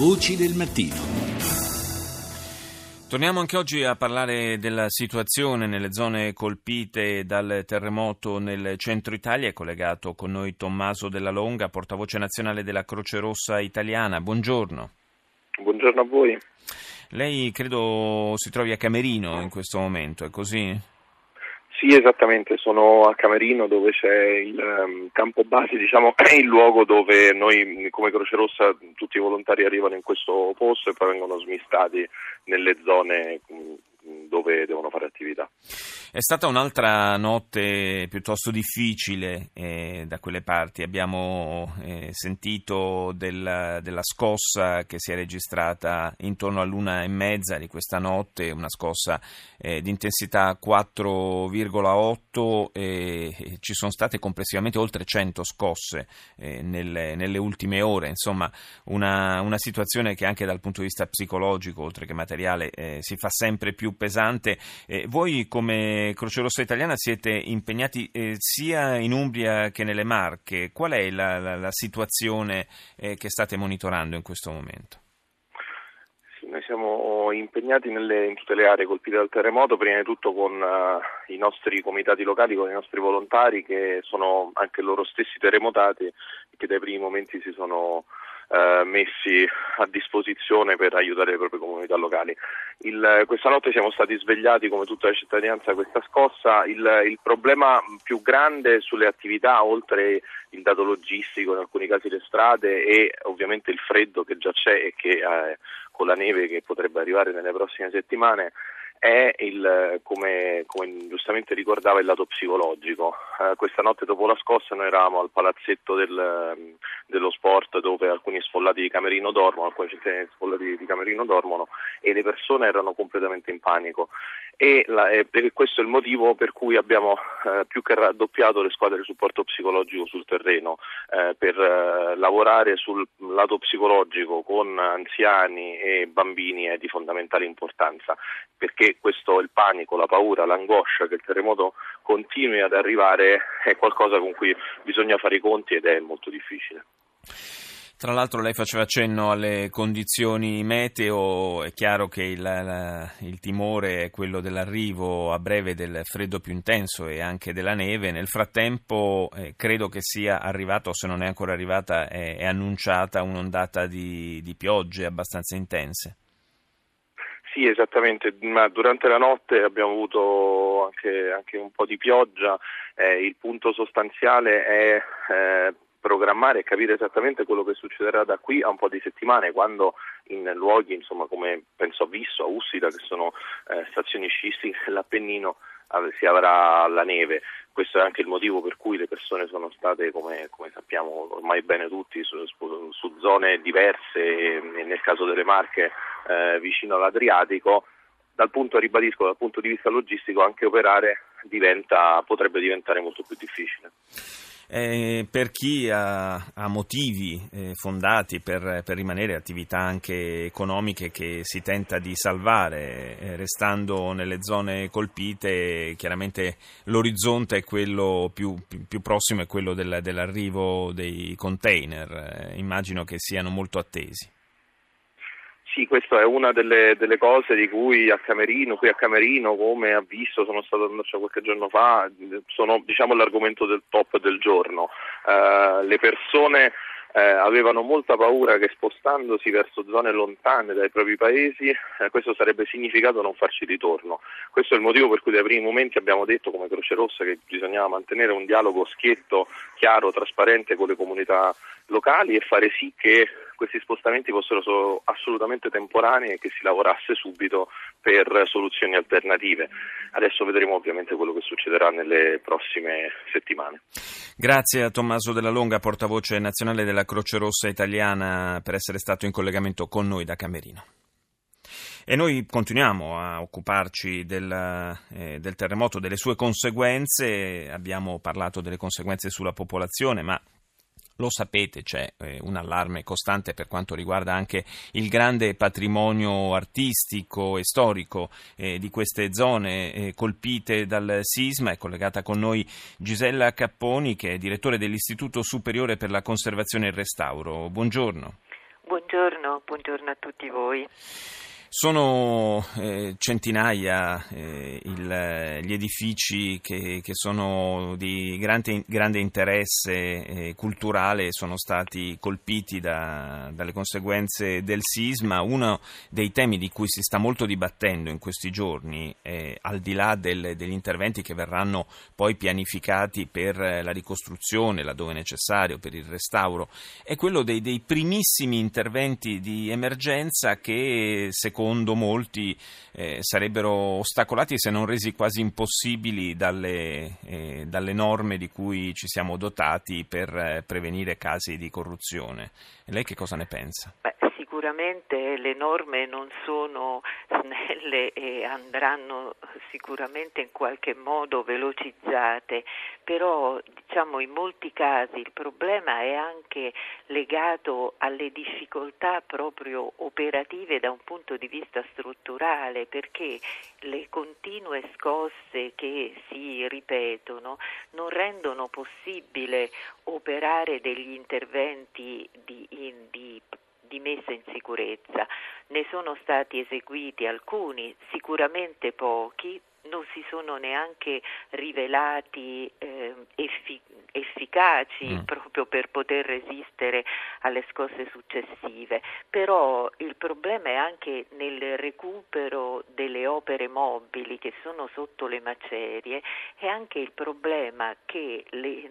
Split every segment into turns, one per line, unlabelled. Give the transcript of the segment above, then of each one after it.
Voci del mattino.
Torniamo anche oggi a parlare della situazione nelle zone colpite dal terremoto nel centro Italia. È collegato con noi Tommaso Della Longa, portavoce nazionale della Croce Rossa Italiana. Buongiorno.
Buongiorno a voi.
Lei credo si trovi a Camerino in questo momento, è così?
Sì, esattamente, sono a Camerino dove c'è il um, campo base, diciamo, è il luogo dove noi come Croce Rossa tutti i volontari arrivano in questo posto e poi vengono smistati nelle zone dove devono fare attività.
È stata un'altra notte piuttosto difficile eh, da quelle parti. Abbiamo eh, sentito del, della scossa che si è registrata intorno all'una e mezza di questa notte, una scossa eh, di intensità 4,8 e ci sono state complessivamente oltre 100 scosse eh, nelle, nelle, ultime ore. Insomma, una, una, situazione che anche dal punto di vista psicologico, oltre che materiale, eh, si fa sempre più pesante. Eh, voi come Croce Rossa Italiana siete impegnati eh, sia in Umbria che nelle Marche. Qual è la, la, la situazione eh, che state monitorando in questo momento?
noi siamo impegnati nelle, in tutte le aree colpite dal terremoto, prima di tutto con uh, i nostri comitati locali, con i nostri volontari che sono anche loro stessi terremotati e che dai primi momenti si sono eh, messi a disposizione per aiutare le proprie comunità locali. Il, questa notte siamo stati svegliati come tutta la cittadinanza questa scossa. Il, il, problema più grande sulle attività, oltre il dato logistico, in alcuni casi le strade e ovviamente il freddo che già c'è e che eh, con la neve che potrebbe arrivare nelle prossime settimane, è il, come, come, giustamente ricordava, il lato psicologico. Eh, questa notte dopo la scossa noi eravamo al palazzetto del, dello sport dove alcuni sfollati di Camerino dormono, alcuni cittadini sfollati di Camerino dormono e le persone erano completamente in panico. E, la, e questo è il motivo per cui abbiamo eh, più che raddoppiato le squadre di supporto psicologico sul terreno eh, per eh, lavorare sul lato psicologico con anziani e bambini è di fondamentale importanza perché questo il panico, la paura, l'angoscia che il terremoto continui ad arrivare è qualcosa con cui bisogna fare i conti ed è molto difficile.
Tra l'altro lei faceva accenno alle condizioni meteo, è chiaro che il, la, il, timore è quello dell'arrivo a breve del freddo più intenso e anche della neve. Nel frattempo eh, credo che sia arrivata, o se non è ancora arrivata, è, è annunciata un'ondata di, di piogge abbastanza intense.
Sì, esattamente, ma durante la notte abbiamo avuto anche, anche un po' di pioggia, eh, il punto sostanziale è eh, programmare e capire esattamente quello che succederà da qui a un po' di settimane, quando in luoghi insomma, come penso a Visso, a Ussida, che sono eh, stazioni sciistiche dell'Appennino, si avrà la neve. Questo è anche il motivo per cui le persone sono state, come, come sappiamo ormai bene tutti, su, su, zone diverse e nel caso delle Marche eh, vicino all'Adriatico. Dal punto, ribadisco, dal punto di vista logistico anche operare diventa, potrebbe diventare molto più difficile.
Eh, per chi ha, ha motivi eh, fondati per, per, rimanere attività anche economiche che si tenta di salvare, eh, restando nelle zone colpite, chiaramente l'orizzonte è quello più, più, prossimo, è quello del, dell'arrivo dei container. Eh, immagino che siano molto attesi.
Sì, questa è una delle, delle, cose di cui a Camerino, qui a Camerino, come ha visto, sono stato andato qualche giorno fa, sono diciamo, l'argomento del top del giorno. Uh, le persone eh, avevano molta paura che spostandosi verso zone lontane dai propri paesi eh, questo sarebbe significato non farci ritorno. Questo è il motivo per cui dai primi momenti abbiamo detto come Croce Rossa che bisognava mantenere un dialogo schietto, chiaro, trasparente con le comunità locali e fare sì che questi spostamenti fossero assolutamente temporanei e che si lavorasse subito per soluzioni alternative. Adesso vedremo ovviamente quello che succederà nelle prossime settimane.
Grazie a Tommaso Della Longa, portavoce nazionale della Croce Rossa Italiana, per essere stato in collegamento con noi da Camerino. E noi continuiamo a occuparci del, eh, del, terremoto, delle sue conseguenze. Abbiamo parlato delle conseguenze sulla popolazione, ma lo sapete, c'è eh, un allarme costante per quanto riguarda anche il grande patrimonio artistico e storico eh, di queste zone eh, colpite dal sisma. È collegata con noi Gisella Capponi, che è direttore dell'Istituto Superiore per la Conservazione e il Restauro. Buongiorno.
Buongiorno, buongiorno a tutti voi.
Sono eh, centinaia eh, il, gli edifici che, che, sono di grande, grande interesse eh, culturale sono stati colpiti da, dalle conseguenze del sisma. Uno dei temi di cui si sta molto dibattendo in questi giorni, al di là del, degli interventi che verranno poi pianificati per la ricostruzione, laddove necessario, per il restauro, è quello dei, dei primissimi interventi di emergenza che secondo secondo molti eh, sarebbero ostacolati se non resi quasi impossibili dalle, eh, dalle norme di cui ci siamo dotati per eh, prevenire casi di corruzione. lei che cosa ne pensa?
Beh, sicuramente le norme non sono snelle e andranno sicuramente in qualche modo velocizzate, però diciamo in molti casi il problema è anche legato alle difficoltà proprio operative da un punto di vista strutturale, perché le continue scosse che si ripetono non rendono possibile operare degli interventi di, in, di di messa in sicurezza. Ne sono stati eseguiti alcuni, sicuramente pochi, non si sono neanche rivelati eh, effi- efficaci mm. proprio per poter resistere alle scosse successive, però il problema è anche nel recupero delle opere mobili che sono sotto le macerie e anche il problema che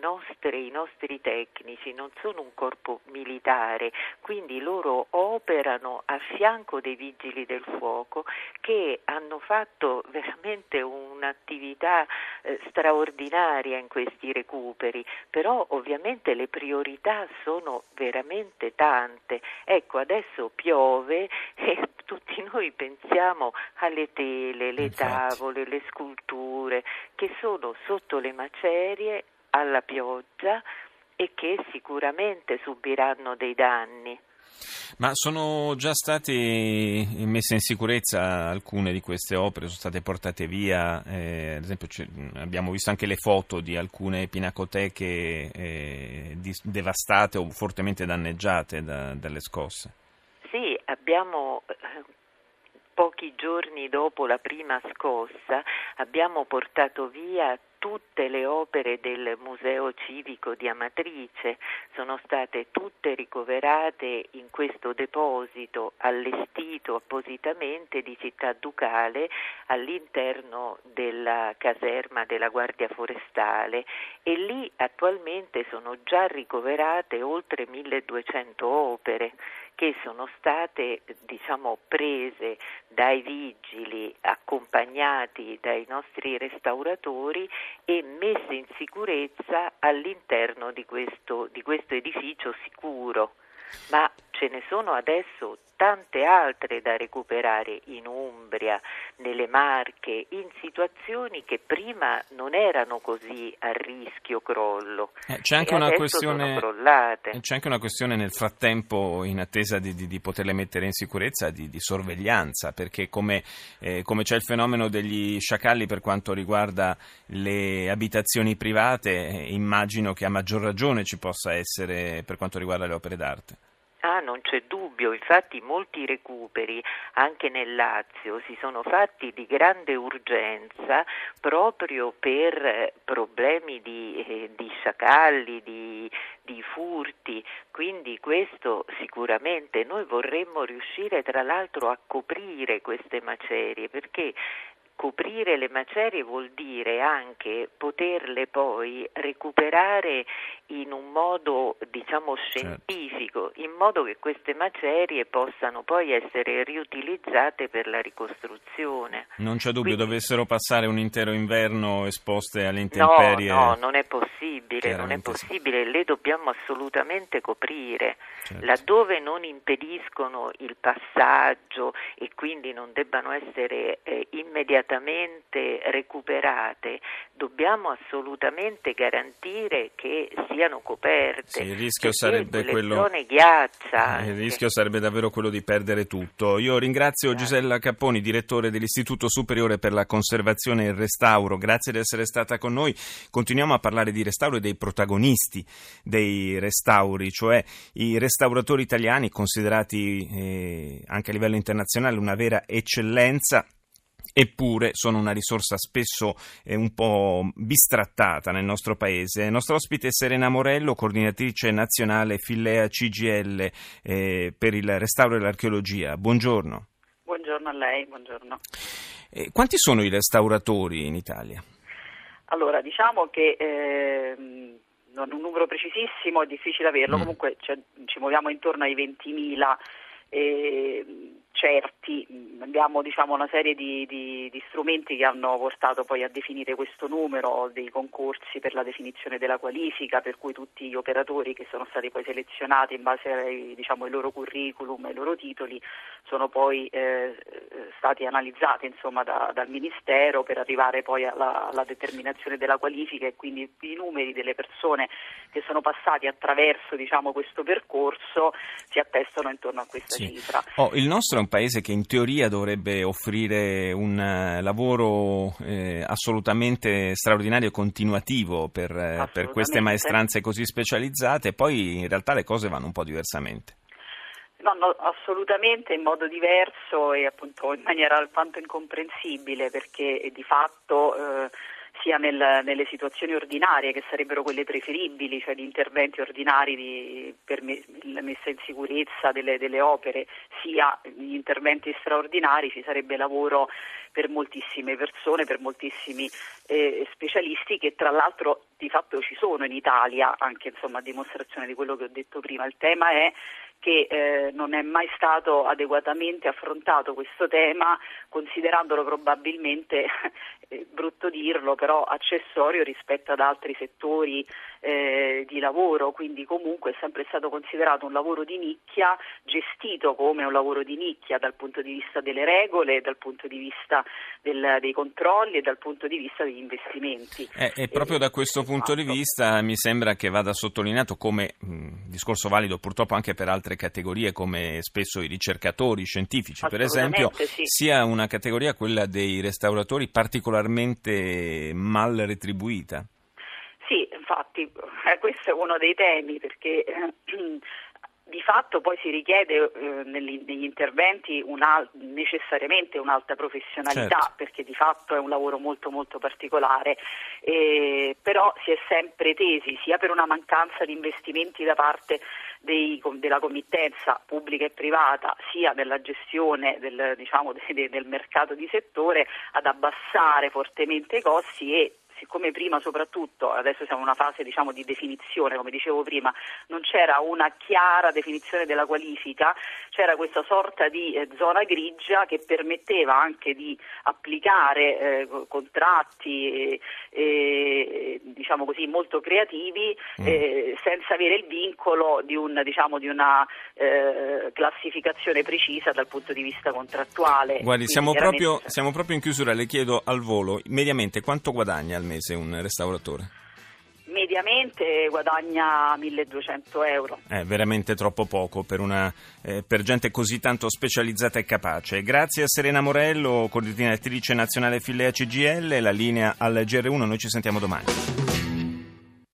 nostre, i nostri tecnici non sono un corpo militare, quindi loro operano a fianco dei vigili del fuoco che hanno fatto veramente un'attività eh, straordinaria in questi recuperi, però ovviamente le priorità sono veramente tante. Ecco, adesso piove e tutti noi pensiamo alle tele, le Infatti. tavole, le sculture che sono sotto le macerie alla pioggia e che sicuramente subiranno dei danni.
Ma sono già state messe in sicurezza alcune di queste opere, sono state portate via, eh, ad esempio abbiamo visto anche le foto di alcune pinacoteche eh, devastate o fortemente danneggiate da, dalle scosse.
Sì, abbiamo eh, pochi giorni dopo la prima scossa abbiamo portato via tutte le opere del Museo Civico di Amatrice sono state tutte ricoverate in questo deposito allestito appositamente di Città Ducale all'interno della caserma della Guardia Forestale. E lì attualmente sono già ricoverate oltre 1200 opere che sono state diciamo, prese dai vigili, accompagnati dai nostri restauratori e messe in sicurezza all'interno di questo, di questo edificio sicuro. Ma ce ne sono adesso tante altre da recuperare in Umbria, nelle Marche, in situazioni che prima non erano così a rischio crollo.
Eh, c'è, anche questione, c'è, anche una questione, nel frattempo, in attesa di, di, di poterle mettere in sicurezza, di, di sorveglianza, perché come, eh, come, c'è il fenomeno degli sciacalli per quanto riguarda le abitazioni private, eh, immagino che a maggior ragione ci possa essere per quanto riguarda le opere d'arte.
Ah, non c'è dubbio, infatti molti recuperi anche nel Lazio si sono fatti di grande urgenza proprio per problemi di, eh, di sciacalli, di, di furti, quindi questo sicuramente noi vorremmo riuscire tra l'altro a coprire queste macerie perché coprire le macerie vuol dire anche poterle poi recuperare in un modo diciamo certo. scientifico, certo. in modo che queste macerie possano poi essere riutilizzate per la ricostruzione.
Non c'è dubbio, Quindi, dovessero passare un intero inverno esposte alle intemperie.
No, no, non è possibile, non è possibile, le dobbiamo assolutamente coprire. Certo. Laddove non impediscono il passaggio e quindi non debbano essere eh, immediatamente immediatamente recuperate, dobbiamo assolutamente garantire che siano coperte.
Sì, il rischio sarebbe quello. Eh, il rischio sarebbe davvero quello di perdere tutto. Io ringrazio sì. Gisella Capponi, direttore dell'Istituto Superiore per la Conservazione e il Restauro. Grazie di essere stata con noi. Continuiamo a parlare di restauro e dei protagonisti dei restauri, cioè i restauratori italiani considerati eh, anche a livello internazionale una vera eccellenza eppure sono una risorsa spesso eh, un po' bistrattata nel nostro paese. Il nostro ospite è Serena Morello, coordinatrice nazionale Fillea CGL eh, per il restauro e l'archeologia. Buongiorno.
Buongiorno a lei, buongiorno.
Eh, quanti sono i restauratori in Italia?
Allora, diciamo che eh, non un numero precisissimo, è difficile averlo, mm. comunque cioè, ci muoviamo intorno ai 20.000 eh, certi, abbiamo diciamo, una serie di, di, di, strumenti che hanno portato poi a definire questo numero, dei concorsi per la definizione della qualifica, per cui tutti gli operatori che sono stati poi selezionati in base ai, diciamo, ai loro curriculum, ai loro titoli, sono poi eh, stati analizzati insomma, da, dal Ministero per arrivare poi alla, alla, determinazione della qualifica e quindi i numeri delle persone che sono passati attraverso diciamo, questo percorso si attestano intorno a questa sì. cifra.
Oh, il nostro un paese che in teoria dovrebbe offrire un eh, lavoro eh, assolutamente straordinario e continuativo per, eh, per queste maestranze così specializzate, poi in realtà le cose vanno un po' diversamente.
No, no, assolutamente in modo diverso e appunto in maniera alquanto incomprensibile perché di fatto eh, sia nel, nelle situazioni ordinarie che sarebbero quelle preferibili, cioè di interventi ordinari di, per la messa in sicurezza delle, delle opere, sia gli interventi straordinari, ci sarebbe lavoro per moltissime persone, per moltissimi eh, specialisti che tra l'altro di fatto ci sono in Italia, anche insomma, a dimostrazione di quello che ho detto prima. Il tema è che eh, non è mai stato adeguatamente affrontato questo tema, considerandolo probabilmente, eh, brutto dirlo, però accessorio rispetto ad altri settori eh, di lavoro, quindi comunque è sempre stato considerato un lavoro di nicchia, gestito come un lavoro di nicchia dal punto di vista delle regole, dal punto di vista del, dei controlli e dal punto di vista degli investimenti.
Eh, e proprio da questo punto di vista mi sembra che vada sottolineato come mh, discorso valido purtroppo anche per altre categorie come spesso i ricercatori scientifici per esempio
sì.
sia una categoria quella dei restauratori particolarmente mal retribuita.
Sì, infatti eh, questo è uno dei temi perché eh, di fatto poi si richiede eh, negli, negli, interventi una, necessariamente un'alta professionalità
certo.
perché di fatto è un lavoro molto molto particolare, eh, però si è sempre tesi sia per una mancanza di investimenti da parte dei, della committenza pubblica e privata sia nella gestione del, diciamo, de, del mercato di settore ad abbassare fortemente i costi e siccome prima soprattutto, adesso siamo in una fase diciamo, di definizione, come dicevo prima, non c'era una chiara definizione della qualifica, c'era questa sorta di eh, zona grigia che permetteva anche di applicare eh, contratti eh, diciamo così, molto creativi mm. Eh, senza avere il vincolo di, un, diciamo, di una eh, classificazione precisa dal punto di vista contrattuale.
Guardi, siamo, veramente... proprio, siamo proprio in chiusura, le chiedo al volo, mediamente quanto guadagna al mese un restauratore?
mediamente guadagna 1200 euro.
È veramente troppo poco per, una, eh, per, gente così tanto specializzata e capace. Grazie a Serena Morello, coordinatrice nazionale Filea CGL, la linea al GR1, noi ci sentiamo domani.